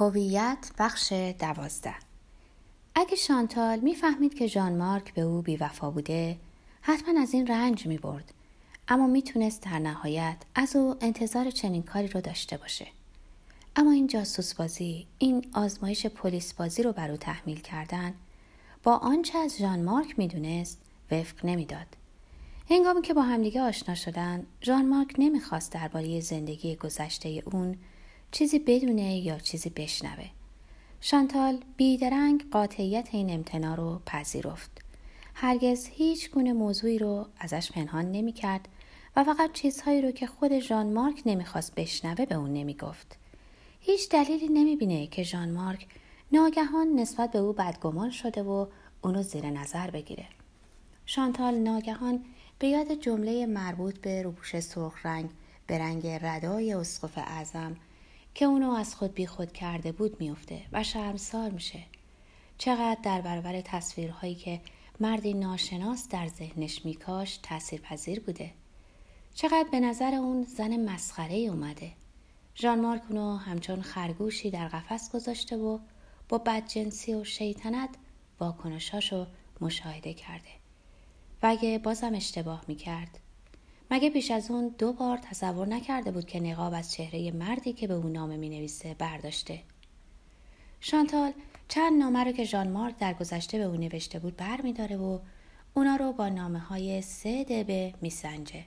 هویت بخش دوازده. اگه شانتال می‌فهمید که ژان مارک به او بیوفا بوده حتما از این رنج می برد اما می‌تونست در نهایت از او انتظار چنین کاری رو داشته باشه. اما این جاسوس بازی این آزمایش پلیس بازی رو بر او تحمیل کردن با آنچه از ژان مارک می‌دونست وفق نمی‌داد. هنگامی که با همدیگه آشنا شدن ژان مارک نمی‌خواست درباره زندگی گذشته اون چیزی بدونه یا چیزی بشنوه. شانتال بیدرنگ قاطعیت این امتنا رو پذیرفت. هرگز هیچ گونه موضوعی رو ازش پنهان نمی‌کرد و فقط چیزهایی رو که خود ژان مارک نمی‌خواست بشنوه به اون نمی‌گفت. هیچ دلیلی نمی‌بینه که ژان مارک ناگهان نسبت به او بدگمان شده و اونو زیر نظر بگیره. شانتال ناگهان به یاد جمله مربوط به روپوش سرخ رنگ به رنگ ردای اسقف اعظم که اونو از خود بی خود کرده بود میفته و شرمسار میشه. چقدر در برابر تصویرهایی که مردی ناشناس در ذهنش میکاش تأثیر پذیر بوده. چقدر به نظر اون زن مسخره اومده. ژان مارک اونو همچون خرگوشی در قفس گذاشته و با بدجنسی و شیطنت واکنشاشو مشاهده کرده. و اگه بازم اشتباه می‌کرد مگه پیش از اون دو بار تصور نکرده بود که نقاب از چهره مردی که به او نامه می نویسه برداشته شانتال چند نامه رو که ژان مارک در گذشته به او نوشته بود بر می داره و اونا رو با نامه های سه دبه می سنجه.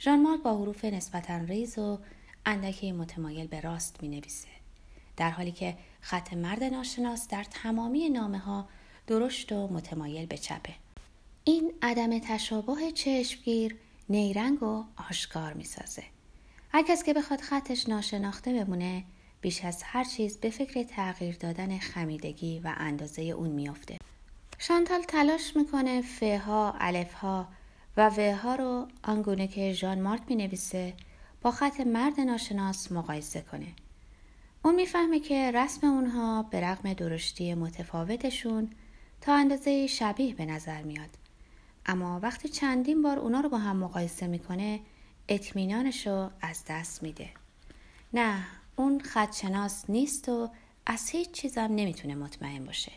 ژان مارک با حروف نسبتا ریز و اندکی متمایل به راست می نویسه. در حالی که خط مرد ناشناس در تمامی نامه ها درشت و متمایل به چپه. این عدم تشابه چشمگیر نیرنگ و آشکار می‌سازه. هر کس که بخواد خطش ناشناخته بمونه بیش از هر چیز به فکر تغییر دادن خمیدگی و اندازه اون میافته. شانتال تلاش می‌کنه فها، الفها و وها رو آنگونه که ژان مارک می‌نویسه با خط مرد ناشناس مقایسه کنه. اون می‌فهمه که رسم اونها به رغم درشتی متفاوتشون تا اندازه شبیه به نظر میاد. اما وقتی چندین بار اونا رو با هم مقایسه می‌کنه اطمینانش رو از دست میده نه اون خدشناس نیست و از هیچ چیزم نمی‌تونه مطمئن باشه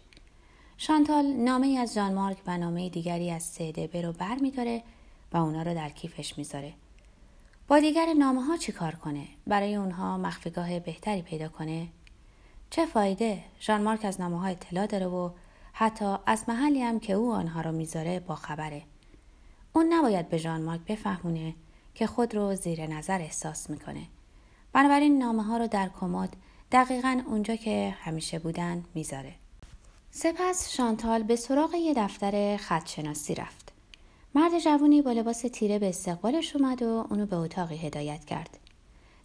شانتال نامه ای از جان مارک و نامه دیگری از سیدبه رو بر میداره و اونا رو در کیفش می‌ذاره با دیگر نامه ها چی کار کنه؟ برای اونها مخفیگاه بهتری پیدا کنه؟ چه فایده؟ ژان مارک از نامه ها اطلاع داره و حتی از محلی هم که او آنها را می‌ذاره با خبره. اون نباید به ژان مارک بفهمونه که خود رو زیر نظر احساس می‌کنه. بنابراین نامه ها رو در کمد دقیقا اونجا که همیشه بودن می‌ذاره. سپس شانتال به سراغ یه دفتر خدشناسی رفت. مرد جوونی با لباس تیره به استقبالش اومد و اونو به اتاقی هدایت کرد.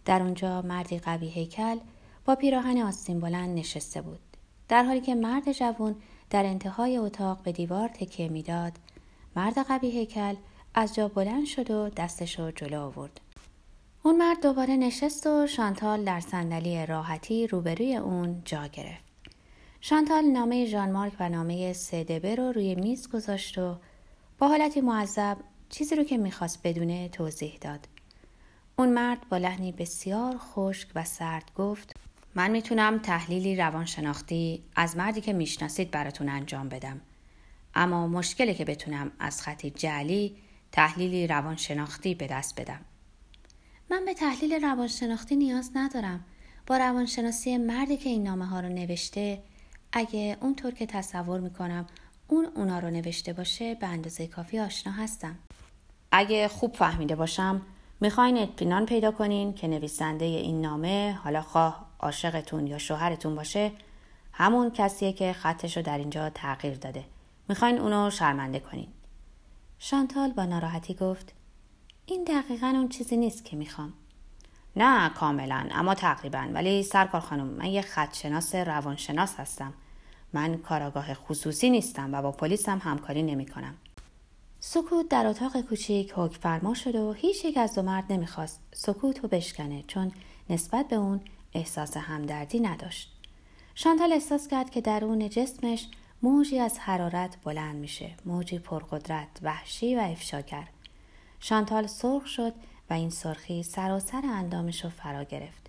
در اونجا مردی قوی هیکل با پیراهن آستین بلند نشسته بود. در حالی که مرد جوون در انتهای اتاق به دیوار تکیه می‌داد. مرد قوی هیکل از جا بلند شد و دستش رو جلو آورد. اون مرد دوباره نشست و شانتال در صندلی راحتی روبروی اون جا گرفت. شانتال نامه ژان مارک و نامه سدبه رو روی میز گذاشت و با حالتی معذب چیزی رو که می‌خواست بدونه توضیح داد. اون مرد با لحنی بسیار خشک و سرد گفت من می‌تونم تحلیلی روانشناختی از مردی که می‌شناسید براتون انجام بدم. اما مشکلی که بتونم از خطی جعلی تحلیلی روانشناختی به دست بدم. من به تحلیل روانشناختی نیاز ندارم. با روانشناسی مردی که این نامه ها رو نوشته اگه اونطور که تصور می‌کنم اون اونا رو نوشته باشه به اندازه کافی آشنا هستم. اگه خوب فهمیده باشم می‌خواین اطمینان پیدا کنین که نویسنده این نامه حالا خواه عاشقتون یا شوهرتون باشه همون کسیه که خطش رو در اینجا تغییر داده. می‌خواین اونو شرمنده کنین. شانتال با ناراحتی گفت این دقیقا اون چیزی نیست که می‌خوام. نه کاملا اما تقریبا ولی سرکار خانم من یه خدشناس روانشناس هستم. من کاراگاه خصوصی نیستم و با پلیس هم همکاری نمی کنم. سکوت در اتاق کوچیک حکم فرما شد و هیچ یک از دو مرد نمی‌خواست سکوت رو بشکنه چون نسبت به اون احساس همدردی نداشت. شانتال احساس کرد که درون جسمش موجی از حرارت بلند میشه. موجی پرقدرت، وحشی و افشاگر. شانتال سرخ شد و این سرخی سراسر اندامش رو فرا گرفت.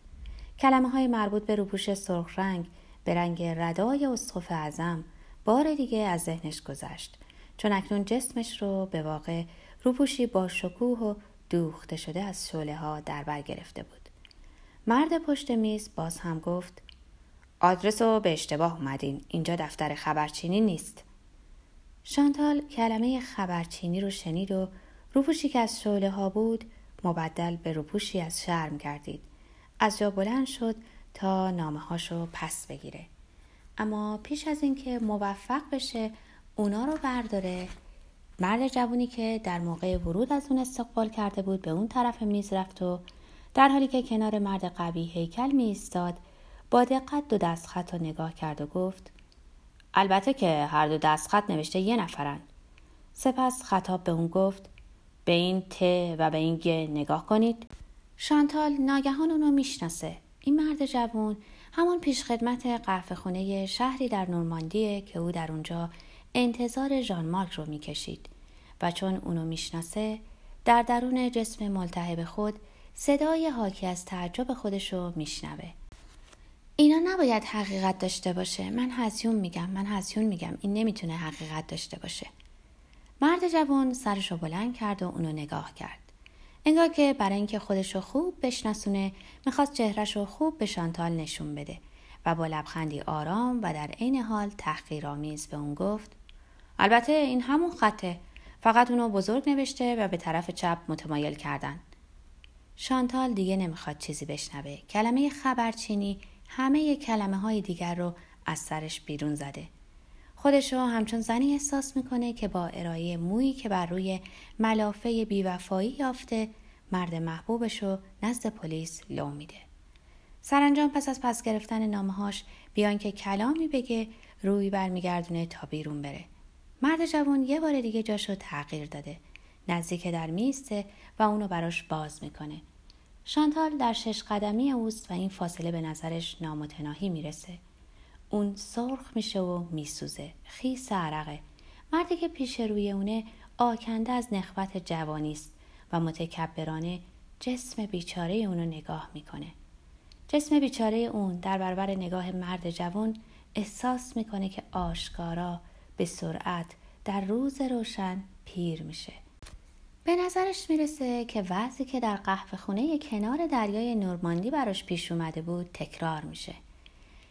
کلمه های مربوط به روپوش سرخ رنگ به رنگ ردای اسقف اعظم بار دیگه از ذهنش گذشت چون اکنون جسمش رو به واقع روپوشی با شکوه و دوخته شده از شعله ها در بر گرفته بود مرد پشت میز باز هم گفت آدرس رو به اشتباه اومدین اینجا دفتر خبرچینی نیست. شانتال کلمه خبرچینی رو شنید و روپوشی که از شعله ها بود مبدل به روپوشی از شرم گردید. از جا بلند شد تا نامه هاشو پس بگیره. اما پیش از اینکه موفق بشه اونا رو برداره. مرد جوونی که در موقع ورود از اون استقبال کرده بود به اون طرف میز رفت و در حالی که کنار مرد قوی هیکل می ایستاد با دقت دو دستخط رو نگاه کرد و گفت البته که هر دو دستخط نوشته یه نفرن. سپس خطاب به اون گفت به این ت و به این گ نگاه کنید. شانتال ناگهان اونو می‌شناسه. این مرد جوون همون پیشخدمت قهوه خونه شهری در نورماندیه که او در اونجا انتظار ژان مارک رو می‌کشید و چون اونو می‌شناسه در درون جسم ملتهب خود صدای حاکی از تعجب خودش رو میشنوه. اینا نباید حقیقت داشته باشه. من هزیون میگم من هزیون میگم. این نمی‌تونه حقیقت داشته باشه. مرد جوان سرش رو بلند کرد و اونو نگاه کرد. انگار که برای اینکه خودش رو خوب بشناسونه می‌خواست چهرش رو خوب به شانتال نشون بده و با لبخندی آرام و در عین حال تحقیرآمیز به اون گفت البته این همون خطه. فقط اونو بزرگ نوشته و به طرف چپ متمایل کردن. شانتال دیگه نمی‌خواد چیزی بشنوه کلمه خبرچینی همه کلمه های دیگر رو از سرش بیرون زده خودش رو همچون زنی احساس می‌کنه که با ارائه مویی که بر روی ملافه بیوفایی یافته مرد محبوبش رو نزد پلیس لو میده. سرانجام پس از پس گرفتن نامهاش بیان که کلامی بگه روی برمیگردونه تا بیرون بره. مرد جوان یه بار دیگه جاشو تغییر داده. نزدیک در میسته و اونو براش باز می‌کنه. شانتال در شش قدمی اوست و این فاصله به نظرش نامتناهی می‌رسه. اون سرخ میشه و میسوزه خیس عرقه مردی که پیش روی اونه آکنده از نخوت جوانی است و متکبرانه جسم بیچاره اونو نگاه می‌کنه جسم بیچاره اون در برابر نگاه مرد جوان احساس می‌کنه که آشکارا به سرعت در روز روشن پیر میشه به نظرش می‌رسه که وضعی که در قهوه خونه کنار دریای نورماندی براش پیش اومده بود تکرار میشه.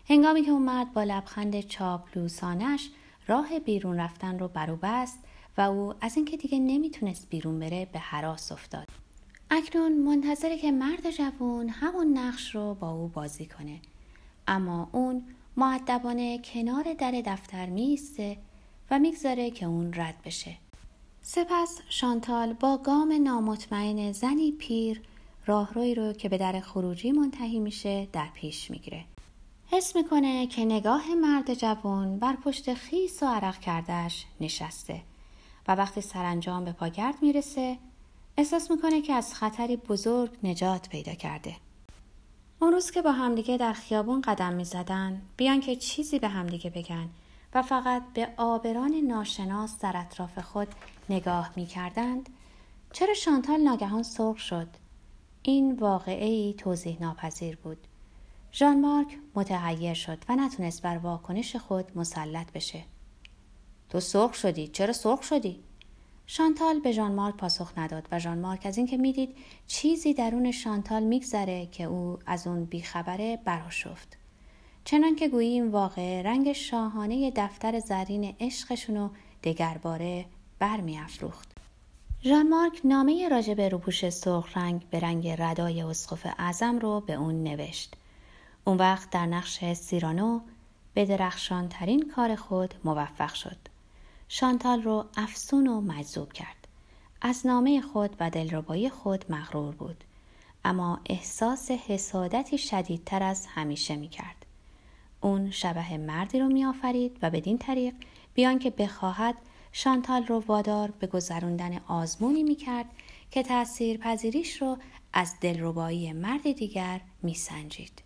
هنگامی که اون مرد با لبخند چاپلوسانش راه بیرون رفتن رو برو بست و او از اینکه دیگه نمی‌تونست بیرون بره به حراس افتاد. اکنون منتظره که مرد جوون همون نقش رو با او بازی کنه. اما اون معدبانه کنار در دفتر میسته و می‌گذاره که اون رد بشه. سپس شانتال با گام نامطمئن زنی پیر راهروی رو که به در خروجی منتهی میشه در پیش می‌گیره حس می‌کنه که نگاه مرد جوان بر پشت خیس و عرق کردهش نشسته و وقتی سرانجام به پاگرد می‌رسه احساس می‌کنه که از خطری بزرگ نجات پیدا کرده. اون روز که با همدیگه در خیابون قدم می‌زدن بیان که چیزی به همدیگه بگن و فقط به آبران ناشناس در اطراف خود نگاه می‌کردند چرا شانتال ناگهان سرخ شد؟ این واقعی توضیح ناپذیر بود. ژان مارک متحیر شد و نتونست بر واکنش خود مسلط بشه. تو سرخ شدی چرا سرخ شدی شانتال به ژان مارک پاسخ نداد و ژان مارک از اینکه می‌دید چیزی درون شانتال میگذره که او از اون بیخبره براشفت چنان که گویی این واقع رنگ شاهانه دفتر زرین عشقشونو دگرباره برمیافروخت ژان مارک نامه راجع به روپوش سرخ رنگ به رنگ ردای اسقف اعظم رو به اون نوشت اون وقت در نقش سیرانو به درخشان ترین کار خود موفق شد. شانتال رو افسون و مجذوب کرد. از نامه خود و دلربایی خود مغرور بود. اما احساس حسادتی شدیدتر از همیشه می کرد. اون شبه مردی رو می آفرید و بدین طریق بیان که بخواهد شانتال رو وادار به گذراندن آزمونی می کرد که تأثیر پذیریش رو از دلربایی مرد دیگر می سنجید.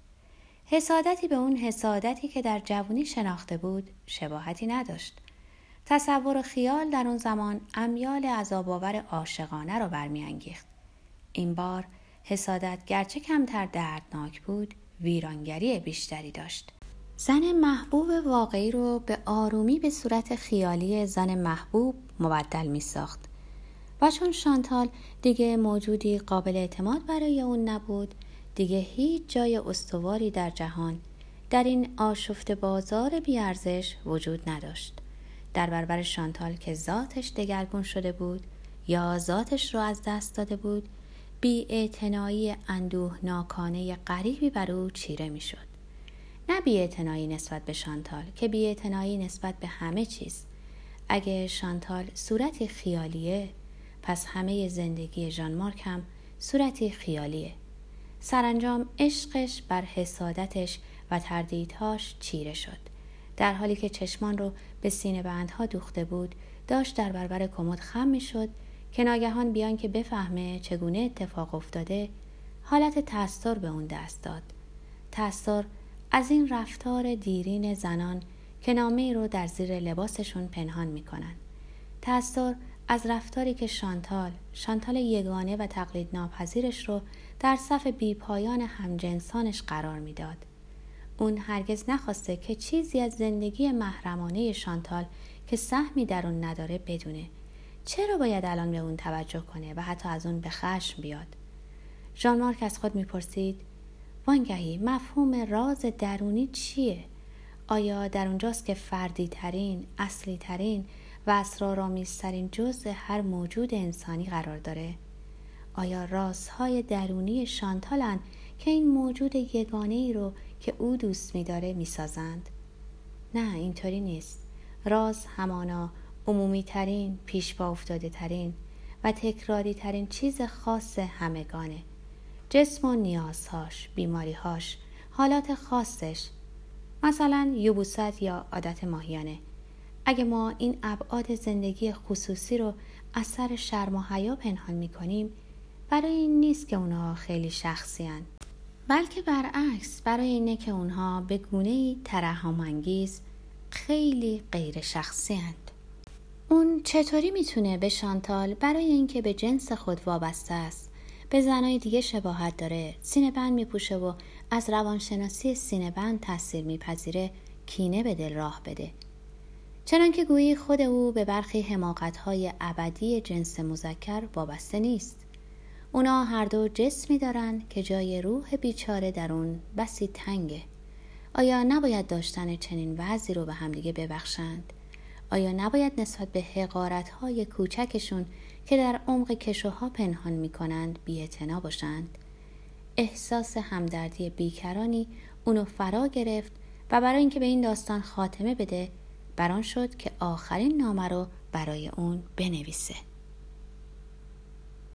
حسادتی به اون حسادتی که در جوانی شناخته بود شباهتی نداشت. تصور و خیال در اون زمان امیال عذابآور عاشقانه را برمیانگیخت. این بار حسادت گرچه کمتر دردناک بود ویرانگری بیشتری داشت زن محبوب واقعی رو به آرومی به صورت خیالی زن محبوب مبدل می ساخت و چون شانتال دیگه موجودی قابل اعتماد برای اون نبود دیگه هیچ جای استواری در جهان در این آشفت بازار بیارزش وجود نداشت در برابر شانتال که ذاتش دگرگون شده بود یا ذاتش رو از دست داده بود بی اعتنایی اندوه ناکانه قریبی بر او چیره می شد. نه بی نسبت به شانتال که بی نسبت به همه چیز. اگه شانتال صورتی خیالیه پس همه زندگی ژان مارک هم صورتی خیالیه. سرانجام عشقش بر حسادتش و تردیدهاش چیره شد. در حالی که چشمان رو به سینه بندها دوخته بود داشت در برابر کمد خم می شد که ناگهان بیان که بفهمه چگونه اتفاق افتاده حالت تستر به اون دست داد تستر از این رفتار دیرین زنان که نامه رو در زیر لباسشون پنهان می‌کنن. تستر از رفتاری که شانتال شانتال یگانه و تقلید ناپذیرش رو در صف بیپایان همجنسانش قرار می‌داد. اون هرگز نخواسته که چیزی از زندگی محرمانه شانتال که سهمی در اون نداره بدونه. چرا باید الان به اون توجه کنه و حتی از اون به خشم بیاد؟ ژان مارک از خود می‌پرسید وانگهی مفهوم راز درونی چیه؟ آیا در اونجاست که فردی ترین اصلی ترین و اسرارآمیزترین جزء هر موجود انسانی قرار داره؟ آیا رازهای درونی شانتالن که این موجود یگانه ای رو که او دوست میداره می‌سازند؟ نه اینطوری نیست. راز همانا عمومی ترین پیش با افتاده ترین و تکراری ترین چیز خاص همگانه. جسم و نیازهاش بیماریهاش حالات خاصش مثلا یوبوست یا عادت ماهیانه اگه ما این ابعاد زندگی خصوصی رو از سر شرم و حیا پنهان می‌کنیم برای این نیست که اونها خیلی شخصی هن. بلکه برعکس برای اینه که اونها به گونه ترحم خیلی غیر شخصی هند. اون چطوری می‌تونه به شانتال برای اینکه به جنس خود وابسته است به زنای دیگه شباهت داره. سینه بند میپوشه و از روانشناسی سینه بند تاثیر میپذیره. کینه به دل راه بده. چنانکه گویی خود او به برخی حماقتهای ابدی جنس مذکر وابسته نیست. اونا هر دو جسمی دارن که جای روح بیچاره در اون بسی تنگه. آیا نباید داشتن چنین وضعی رو به همدیگه ببخشند؟ آیا نباید نسبت به حقارت های کوچکشون که در عمق کشوها پنهان می کنند بیعتنا باشند؟ احساس همدردی بیکرانی اونو فرا گرفت و برای اینکه به این داستان خاتمه بده بران شد که آخرین نامه رو برای اون بنویسه.